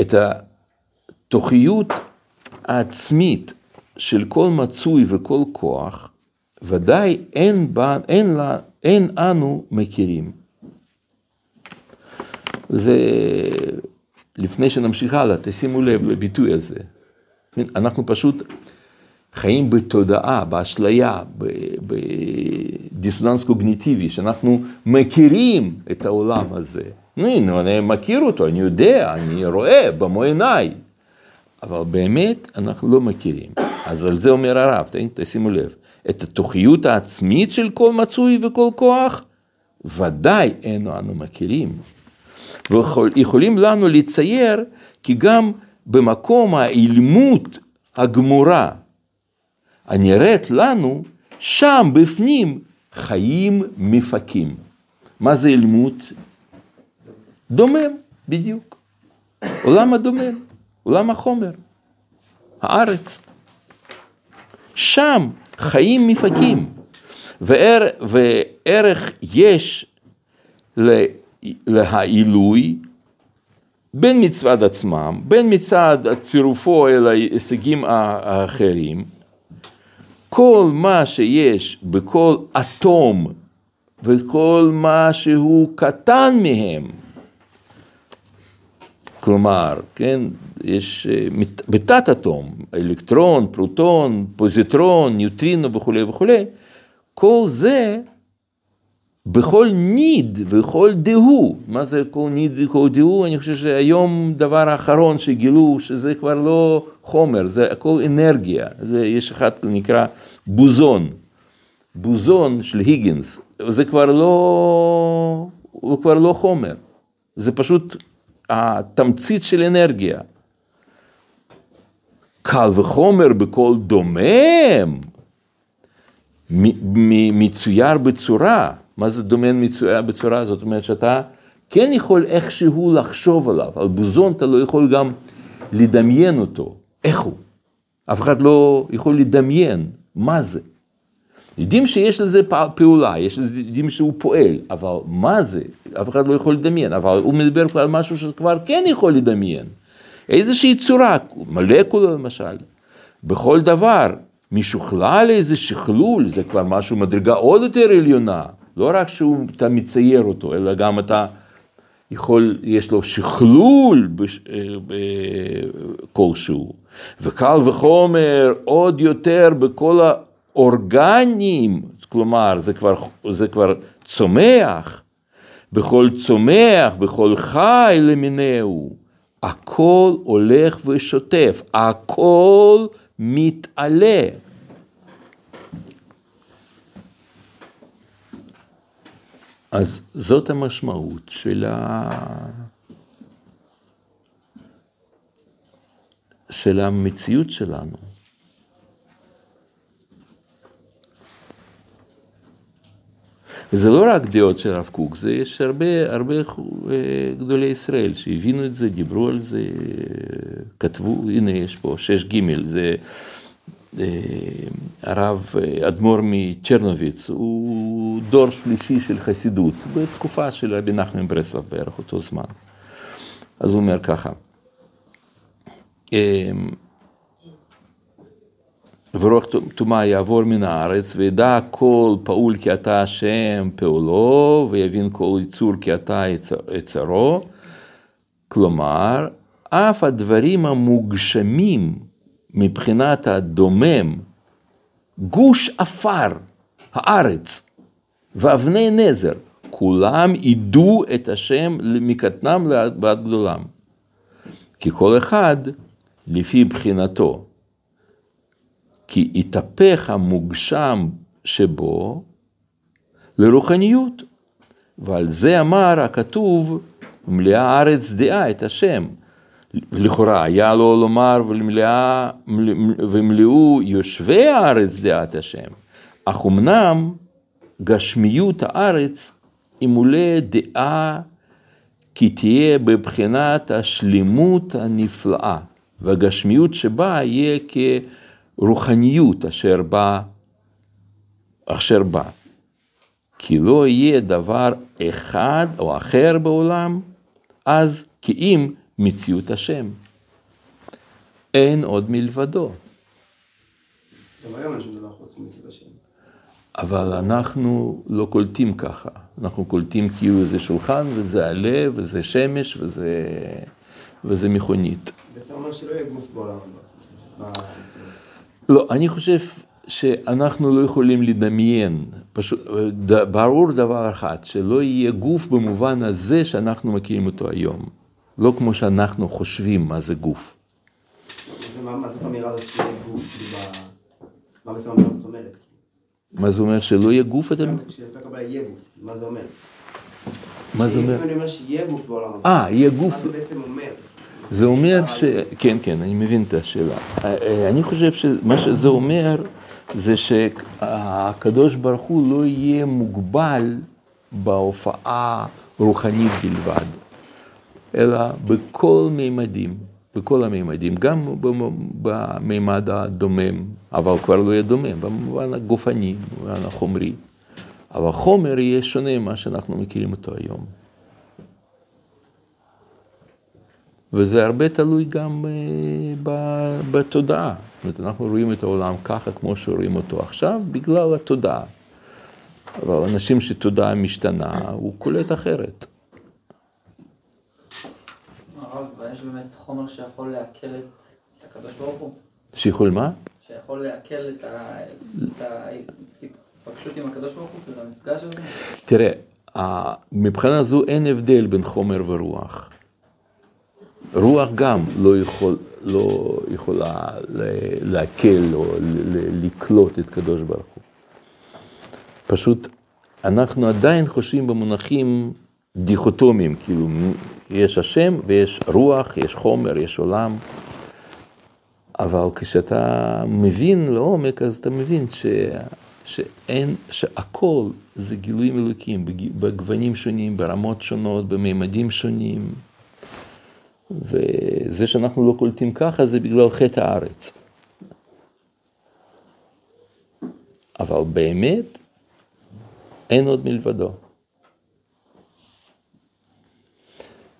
את התוכיות העצמית של כל מצוי וכל כוח, ודאי אין, בה, אין, לה, אין אנו מכירים. זה, לפני שנמשיך הלאה, תשימו לב לביטוי הזה. אנחנו פשוט חיים בתודעה, באשליה, בדיסוננס קוגניטיבי, שאנחנו מכירים את העולם הזה. נו, אני מכיר אותו, אני יודע, אני רואה במו עיניי. אבל באמת אנחנו לא מכירים. אז על זה אומר הרב, תשימו לב, את התוכיות העצמית של כל מצוי וכל כוח, ודאי אינו אנו מכירים. ויכולים לנו לצייר כי גם במקום האילמות הגמורה הנראית לנו, שם בפנים חיים מפקים. מה זה אילמות? דומם, בדיוק. עולם הדומם, עולם החומר, הארץ. שם חיים מפקים, וער, וערך יש להעילוי בין מצד עצמם, בין מצד צירופו אל ההישגים האחרים, כל מה שיש בכל אטום וכל מה שהוא קטן מהם, כלומר, כן, יש בתת אטום, אלקטרון, פרוטון, פוזיטרון, ניוטרינו וכולי וכולי, כל זה בכל ניד וכל דהו, מה זה כל ניד וכל דהו? אני חושב שהיום דבר האחרון שגילו שזה כבר לא חומר, זה הכל אנרגיה, זה, יש אחד נקרא בוזון, בוזון של היגינס, זה כבר לא, הוא כבר לא חומר, זה פשוט התמצית של אנרגיה. קל וחומר בכל דומם, מצויר בצורה, מה זה דומיין מצויר בצורה? זאת אומרת שאתה כן יכול איכשהו לחשוב עליו, על בוזון אתה לא יכול גם לדמיין אותו, איך הוא. אף אחד לא יכול לדמיין מה זה. יודעים שיש לזה פע- פעולה, יש לזה, יודעים שהוא פועל, אבל מה זה, אף אחד לא יכול לדמיין, אבל הוא מדבר כבר על משהו שכבר כן יכול לדמיין. איזושהי צורה, מולקולה למשל, בכל דבר, משוכלל איזה שכלול, זה כבר משהו מדרגה עוד יותר עליונה, לא רק שאתה מצייר אותו, אלא גם אתה יכול, יש לו שכלול בש- אה, ב- כלשהו, וקל וחומר עוד יותר בכל האורגנים, כלומר זה כבר, זה כבר צומח, בכל צומח, בכל חי למיניהו, הכל הולך ושוטף, הכל מתעלה. אז זאת המשמעות של, ה... של המציאות שלנו. וזה לא רק דעות של הרב קוק, זה יש הרבה, הרבה אה, גדולי ישראל שהבינו את זה, דיברו על זה, כתבו, הנה יש פה שש גימל, זה אה, הרב אה, אדמו"ר מצ'רנוביץ, הוא דור שלישי של חסידות, בתקופה של רבי נחמן ברסלב בערך אותו זמן. אז הוא אומר ככה, אה, ורוח טומאה יעבור מן הארץ, וידע כל פעול כי אתה השם פעולו, ויבין כל יצור כי אתה יצרו. כלומר, אף הדברים המוגשמים מבחינת הדומם, גוש עפר, הארץ, ואבני נזר, כולם ידעו את השם מקטנם ועד גדולם. כי כל אחד לפי בחינתו. כי התהפך המוגשם שבו לרוחניות. ועל זה אמר הכתוב, מלאה הארץ דעה את השם. לכאורה, היה לו לומר ומלאו יושבי הארץ דעת השם. אך אמנם גשמיות הארץ היא מולא דעה כי תהיה בבחינת השלימות הנפלאה, והגשמיות שבה יהיה כ... רוחניות אשר בא, אשר בא. כי לא יהיה דבר אחד או אחר בעולם, אז כי אם מציאות השם. אין עוד מלבדו. גם היום אין שום דבר חוץ ממציאות השם. אבל אנחנו לא קולטים ככה. אנחנו קולטים כאילו זה שולחן וזה עלה וזה שמש וזה, וזה מכונית. בעצם אומר שלא יהיה גוף בעולם הבא. לא, אני חושב שאנחנו לא יכולים לדמיין, פשוט, ברור דבר אחד, שלא יהיה גוף במובן הזה שאנחנו מכירים אותו היום. לא כמו שאנחנו חושבים מה זה גוף. מה מה זאת האמירה הזאת שיהיה גוף, כאילו, מה בעצם הזאת אומרת? מה זה אומר שלא יהיה גוף? שלפי הקבלה יהיה גוף, מה זה אומר? מה זה אומר? אני אומר שיהיה גוף בעולם הבא, אה, יהיה מה גוף. זה בעצם אומר? זה אומר ש... כן, כן, אני מבין את השאלה. אני חושב שמה שזה אומר, זה שהקדוש ברוך הוא לא יהיה מוגבל בהופעה רוחנית בלבד, אלא בכל מימדים, בכל המימדים, גם במימד הדומם, אבל כבר לא יהיה דומם, במובן הגופני, במובן החומרי. אבל חומר יהיה שונה ממה שאנחנו מכירים אותו היום. וזה הרבה תלוי גם uh, בתודעה. זאת אומרת, אנחנו רואים את העולם ככה כמו שרואים אותו עכשיו, בגלל התודעה. אבל אנשים שתודעה משתנה, הוא קולט אחרת. הרב, יש באמת חומר שיכול לעכל את הקדוש ברוך הוא? שיכול מה? שיכול לעכל את את ההתפגשות עם הקדוש ברוך הוא, כאילו המפגש הזה? תראה, מבחינה זו אין הבדל בין חומר ורוח. רוח גם לא, יכול, לא יכולה ל- לעכל או לקלוט את קדוש ברוך הוא. פשוט אנחנו עדיין חושבים במונחים דיכוטומיים, כאילו יש השם ויש רוח, יש חומר, יש עולם. אבל כשאתה מבין לעומק, אז אתה מבין ש... שאין, שהכל זה גילויים אלוקים, בג- בגוונים שונים, ברמות שונות, בממדים שונים. וזה שאנחנו לא קולטים ככה זה בגלל חטא הארץ. אבל באמת אין עוד מלבדו.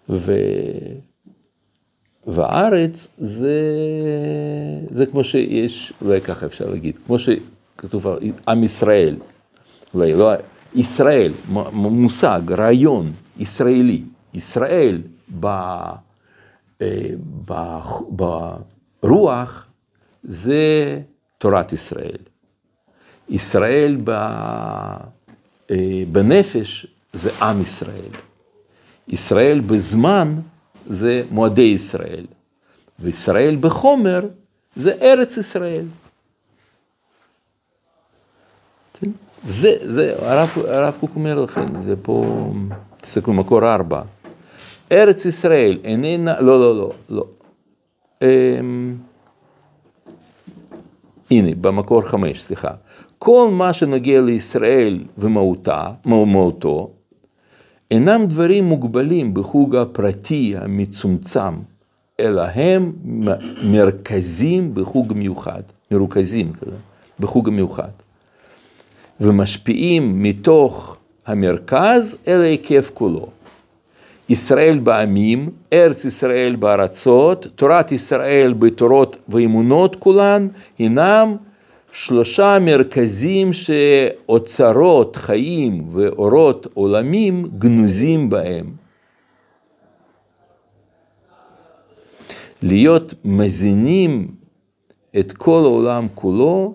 ו... והארץ זה, זה כמו שיש, אולי ככה אפשר להגיד, כמו שכתוב עם ישראל, אולי לא, ישראל, מושג, רעיון ישראלי, ישראל ב, אה, ב, ברוח זה תורת ישראל. ישראל ב, אה, בנפש זה עם ישראל. ישראל בזמן זה מועדי ישראל, וישראל בחומר זה ארץ ישראל. כן? זה, זה, הרב, הרב קוק אומר לכם, זה פה, תסתכלו, מקור ארבע. ארץ ישראל איננה, לא, לא, לא, לא. אמ, הנה, במקור חמש, סליחה. כל מה שנוגע לישראל ומהותה, מהותו, אינם דברים מוגבלים בחוג הפרטי המצומצם, אלא הם מרכזים בחוג מיוחד, מרוכזים כזה, בחוג המיוחד, ומשפיעים מתוך המרכז אל ההיקף כולו. ישראל בעמים, ארץ ישראל בארצות, תורת ישראל בתורות ואמונות כולן, הינם שלושה מרכזים שאוצרות חיים ואורות עולמים גנוזים בהם. להיות מזינים את כל העולם כולו,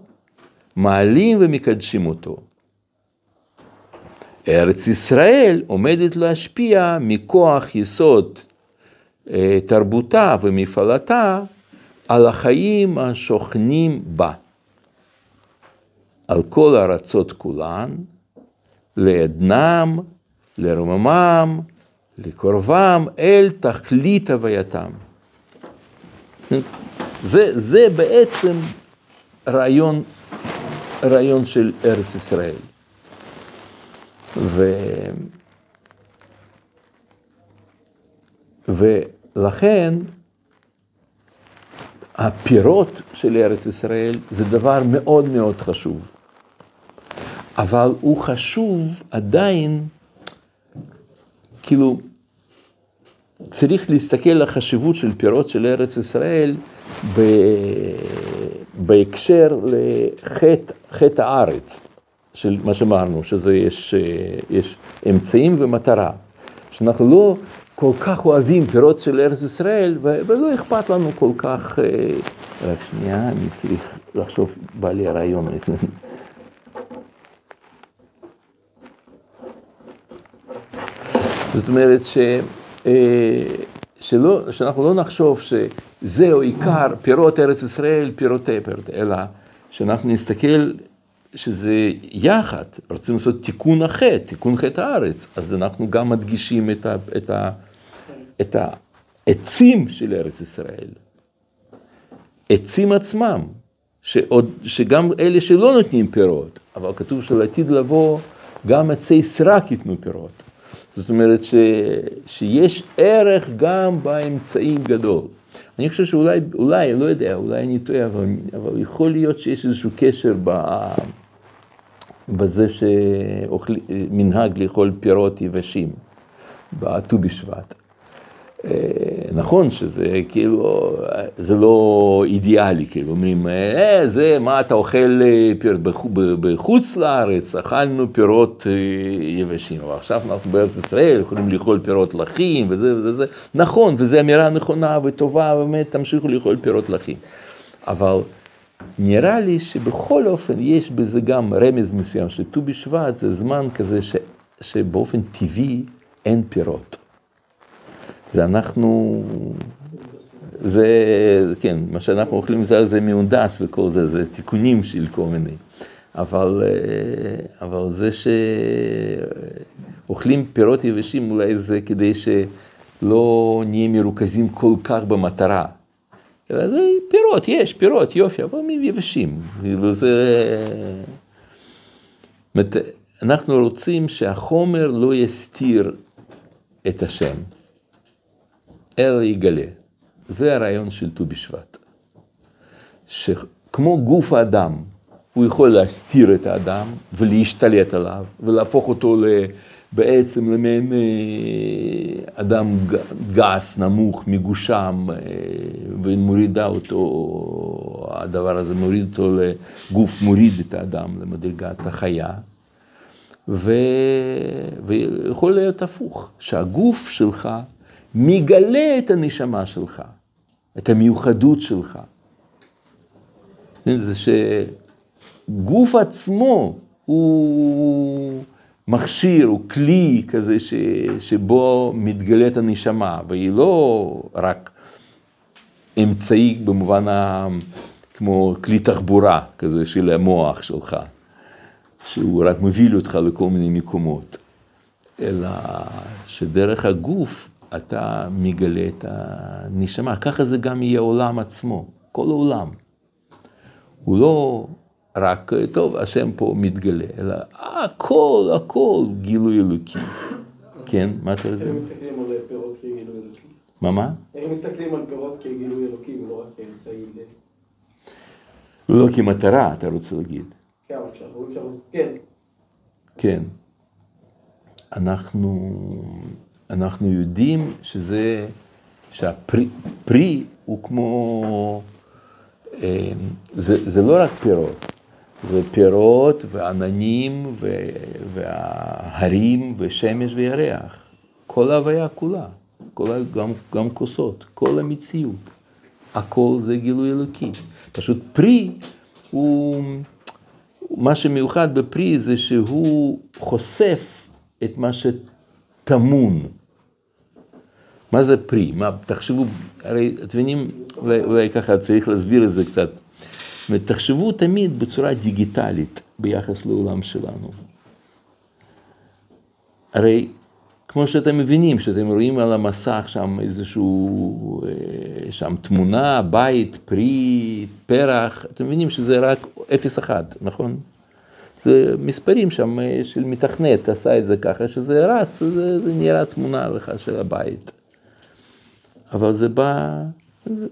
מעלים ומקדשים אותו. ארץ ישראל עומדת להשפיע מכוח יסוד אה, תרבותה ומפעלתה על החיים השוכנים בה. על כל הארצות כולן, לעדנם, לרוממם, לקרבם, אל תכלית הווייתם. זה, זה בעצם רעיון, רעיון של ארץ ישראל. ו... ולכן הפירות של ארץ ישראל זה דבר מאוד מאוד חשוב. אבל הוא חשוב עדיין, כאילו, צריך להסתכל על החשיבות של פירות של ארץ ישראל ב... בהקשר לחטא חטא הארץ, של מה שאמרנו, שזה יש, יש אמצעים ומטרה. שאנחנו לא כל כך אוהבים פירות של ארץ ישראל, ולא אכפת לנו כל כך... רק שנייה, אני צריך לחשוב, בא לי הרעיון. זאת אומרת ש, שלא, שאנחנו לא נחשוב שזהו עיקר פירות ארץ ישראל, פירותי פירות, אלא שאנחנו נסתכל שזה יחד, רוצים לעשות תיקון החטא, תיקון חטא הארץ, אז אנחנו גם מדגישים את, ה, את, ה, את העצים של ארץ ישראל, עצים עצמם, שעוד, שגם אלה שלא נותנים פירות, אבל כתוב שלעתיד לבוא גם עצי סרק ייתנו פירות. זאת אומרת ש, שיש ערך גם באמצעים גדול. אני חושב שאולי, אולי, לא יודע, אולי אני טועה, אבל, אבל יכול להיות שיש איזשהו קשר ב, בזה שמנהג לאכול פירות יבשים, בט"ו בשבט. נכון שזה כאילו, זה לא אידיאלי, כאילו אומרים, אה, זה, מה אתה אוכל פירות, בחוץ לארץ? אכלנו פירות יבשים, אבל עכשיו אנחנו בארץ ישראל יכולים לאכול פירות לחים וזה וזה וזה, נכון, וזו אמירה נכונה וטובה, באמת תמשיכו לאכול פירות לחים, אבל נראה לי שבכל אופן יש בזה גם רמז מסוים, שט"ו בשבט זה זמן כזה ש, שבאופן טבעי אין פירות. זה אנחנו, זה, כן, מה שאנחנו אוכלים זה, זה מהונדס וכל זה, זה תיקונים של כל מיני. אבל, אבל זה שאוכלים פירות יבשים אולי זה כדי שלא נהיה מרוכזים כל כך במטרה. אלא זה פירות, יש פירות, יופי, אבל הם יבשים. כאילו זה... אנחנו רוצים שהחומר לא יסתיר את השם, אלא יגלה. זה הרעיון של ט"ו בשבט. שכמו גוף האדם, הוא יכול להסתיר את האדם ולהשתלט עליו ולהפוך אותו בעצם למעין אה, אדם גס, נמוך, מגושם, אה, ומורידה אותו, הדבר הזה מוריד אותו לגוף, מוריד את האדם למדרגת החיה. ו... ויכול להיות הפוך, שהגוף שלך מגלה את הנשמה שלך, את המיוחדות שלך. זה שגוף עצמו הוא מכשיר, הוא כלי כזה ש... שבו מתגלית הנשמה, והיא לא רק אמצעי במובן ה... כמו כלי תחבורה כזה של המוח שלך. שהוא רק מוביל אותך לכל מיני מקומות, אלא שדרך הגוף אתה מגלה את הנשמה. ככה זה גם יהיה עולם עצמו, כל העולם. הוא לא רק, טוב, השם פה מתגלה, אלא הכל, הכל גילוי אלוקי. כן, מה אתה רוצה? איך מסתכלים על פירות כגילוי אלוקי? מה, מה? איך מסתכלים על פירות כגילוי אלוקי ולא רק כאמצעי ל... לא כמטרה, אתה רוצה להגיד. כן, אבל כשאנחנו רואים שם, כן. כן. אנחנו, אנחנו יודעים שזה, שהפרי הוא כמו, אה, זה, זה לא רק פירות, זה פירות ועננים וההרים ושמש וירח. כל ההוויה כולה, כל, גם, גם כוסות, כל המציאות. הכל זה גילוי אלוקי. פשוט פרי הוא... מה שמיוחד בפרי זה שהוא חושף את מה שטמון. מה זה פרי? מה, תחשבו, הרי אתם מבינים, אולי, אולי ככה צריך להסביר את זה קצת. ותחשבו תמיד בצורה דיגיטלית ביחס לעולם שלנו. הרי כמו שאתם מבינים, שאתם רואים על המסך שם איזשהו, אה, שם תמונה, בית, פרי, פרח, אתם מבינים שזה רק 0-1, נכון? זה מספרים שם אה, של מתכנת, עשה את זה ככה, שזה רץ, זה, זה נראה תמונה לך של הבית. אבל זה בא, זה,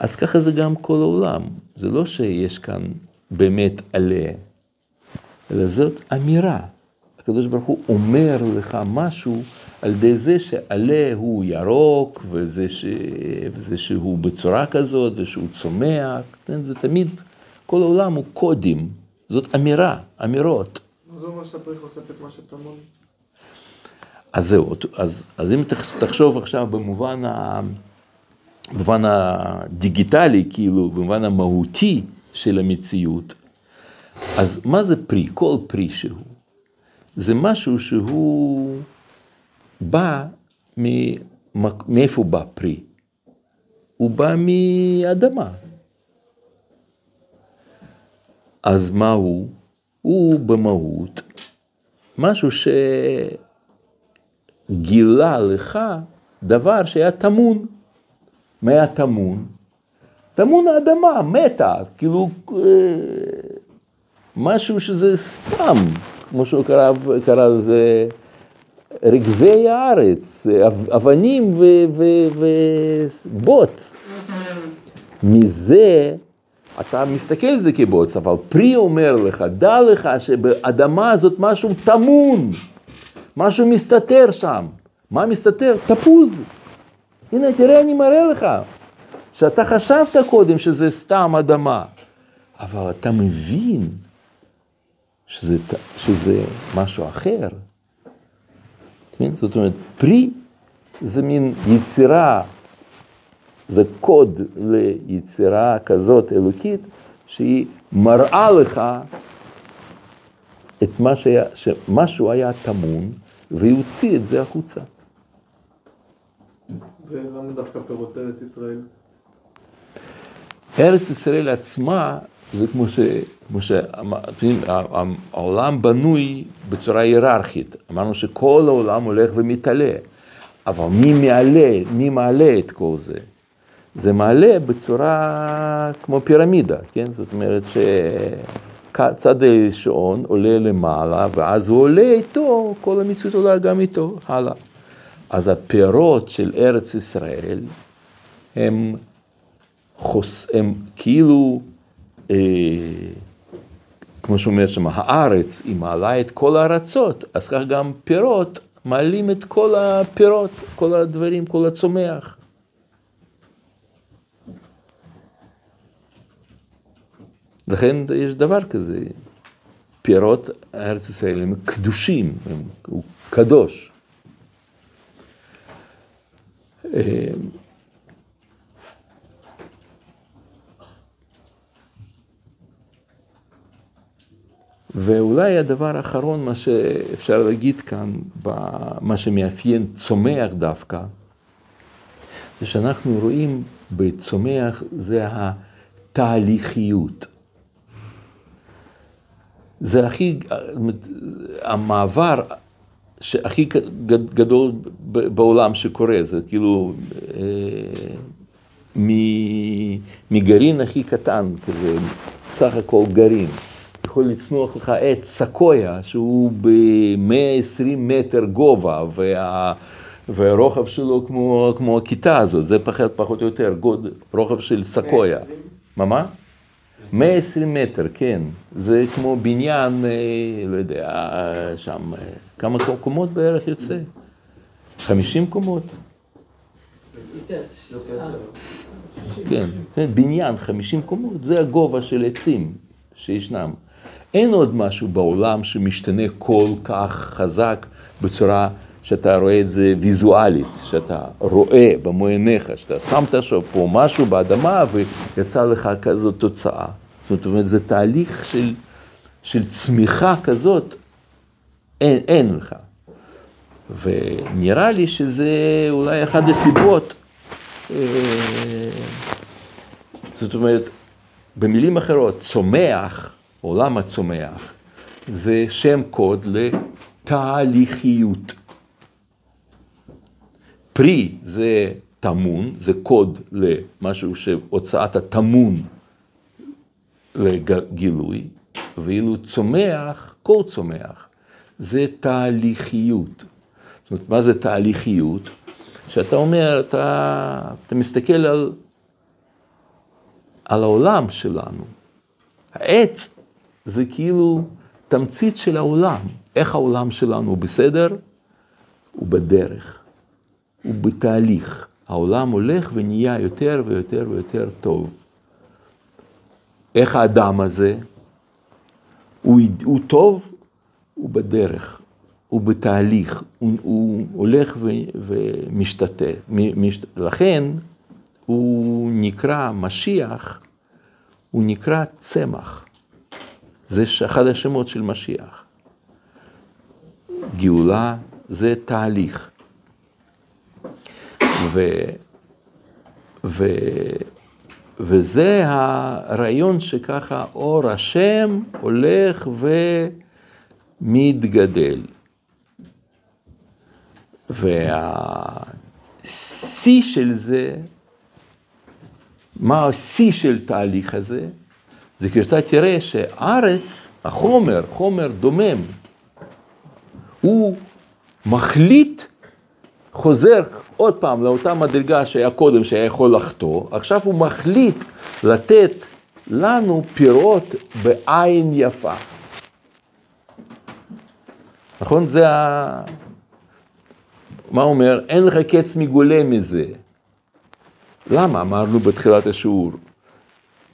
אז ככה זה גם כל העולם, זה לא שיש כאן באמת עלה, אלא זאת אמירה. הקדוש ברוך הוא אומר לך משהו על ידי זה שעלה הוא ירוק, וזה, ש... וזה שהוא בצורה כזאת, ושהוא צומח? זה תמיד, כל העולם הוא קודים, זאת אמירה, אמירות. מה זה אומר שהפרי חושף את מה שטמון? אז זהו, אז, אז אם תחשוב עכשיו במובן, ה, במובן הדיגיטלי, כאילו, במובן המהותי של המציאות, אז מה זה פרי? כל פרי שהוא. זה משהו שהוא בא, מאיפה בא פרי? הוא בא מאדמה. אז מה הוא? הוא במהות משהו שגילה לך דבר שהיה טמון. מה היה טמון? טמון האדמה, מתה, כאילו אה, משהו שזה סתם, כמו שהוא קרא, קרא לזה רגבי הארץ, אבנים ובוץ. מזה אתה מסתכל על זה כבוץ, אבל פרי אומר לך, דע לך שבאדמה הזאת משהו טמון, משהו מסתתר שם. מה מסתתר? תפוז. הנה, תראה, אני מראה לך, שאתה חשבת קודם שזה סתם אדמה, אבל אתה מבין שזה, שזה משהו אחר. זאת אומרת, פרי זה מין יצירה, זה קוד ליצירה כזאת אלוקית, שהיא מראה לך את מה שהיה, שמשהו היה טמון, והיא הוציא את זה החוצה. ולמה דווקא פירות ארץ ישראל? ארץ ישראל עצמה זה כמו ש... כמו שהעולם בנוי בצורה היררכית. אמרנו שכל העולם הולך ומתעלה. אבל מי מעלה, מי מעלה את כל זה? זה מעלה בצורה כמו פירמידה, כן? זאת אומרת הצד הראשון עולה למעלה, ואז הוא עולה איתו, כל המציאות עולה גם איתו, הלאה. אז הפירות של ארץ ישראל הם, חוס, הם כאילו, אה, כמו שאומר שם, הארץ היא מעלה את כל הארצות, אז כך גם פירות מעלים את כל הפירות, כל הדברים, כל הצומח. לכן יש דבר כזה, פירות ארץ ישראל הם קדושים, הם, הוא קדוש. אה, ואולי הדבר האחרון, מה שאפשר להגיד כאן, מה שמאפיין צומח דווקא, זה שאנחנו רואים בצומח זה התהליכיות. זה הכי, המעבר שהכי גדול בעולם שקורה, זה כאילו אה, מגרעין הכי קטן, כזה, סך הכל גרעין. יכול לצמוח לך עץ סקויה שהוא ב-120 מטר גובה, וה... והרוחב שלו כמו, כמו הכיתה הזאת, זה פחות, פחות או יותר גוד, רוחב של סקויה. 120? מה מה? 120 מטר, כן. זה כמו בניין, אה, לא יודע, שם, אה, כמה קומות בערך יוצא? 50 קומות? כן, כן, בניין 50 קומות, זה הגובה של עצים שישנם. אין עוד משהו בעולם שמשתנה כל כך חזק בצורה שאתה רואה את זה ויזואלית, שאתה רואה במו עיניך, שאתה שמת עכשיו פה משהו באדמה ויצא לך כזאת תוצאה. זאת אומרת, זה תהליך של, של צמיחה כזאת, אין, אין לך. ונראה לי שזה אולי אחת הסיבות, אה, זאת אומרת, במילים אחרות, צומח, עולם הצומח, זה שם קוד לתהליכיות. פרי זה טמון, זה קוד למשהו שהוצאת הטמון לגילוי, ואילו צומח, כל צומח, זה תהליכיות. זאת אומרת, מה זה תהליכיות? שאתה אומר, אתה, אתה מסתכל על, על העולם שלנו. העץ זה כאילו תמצית של העולם. איך העולם שלנו בסדר? הוא בדרך. הוא בתהליך. העולם הולך ונהיה יותר ויותר ויותר טוב. איך האדם הזה? הוא, הוא טוב, הוא בדרך, הוא בתהליך, הוא, הוא הולך ו, ומשתתה. משת, לכן הוא נקרא משיח, הוא נקרא צמח. זה אחד השמות של משיח. גאולה זה תהליך. ו, ו, וזה הרעיון שככה אור השם הולך ומתגדל. והשיא של זה, מה השיא של תהליך הזה? זה כשאתה תראה שארץ, החומר, חומר דומם, הוא מחליט, חוזר עוד פעם לאותה מדרגה שהיה קודם, שהיה יכול לחטוא, עכשיו הוא מחליט לתת לנו פירות בעין יפה. נכון? זה ה... מה אומר? אין לך קץ מגולה מזה. למה? אמרנו בתחילת השיעור.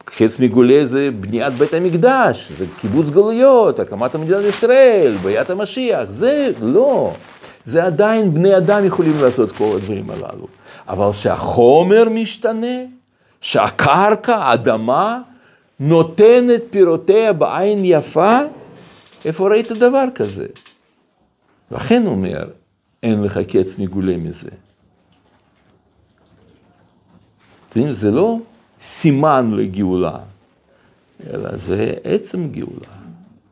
קץ מגולה זה בניית בית המקדש, זה קיבוץ גלויות, הקמת המדינת ישראל, בעיית המשיח, זה לא. זה עדיין בני אדם יכולים לעשות כל הדברים הללו. אבל שהחומר משתנה, שהקרקע, האדמה, נותנת פירותיה בעין יפה, איפה ראית דבר כזה? לכן אומר, אין לך קץ מגולה מזה. אתם יודעים, זה לא סימן לגאולה, אלא זה עצם גאולה.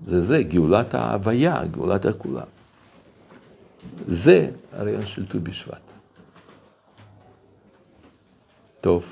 זה זה, גאולת ההוויה, גאולת הכולה. זה הרעיון של ט"ו בשבט. טוב.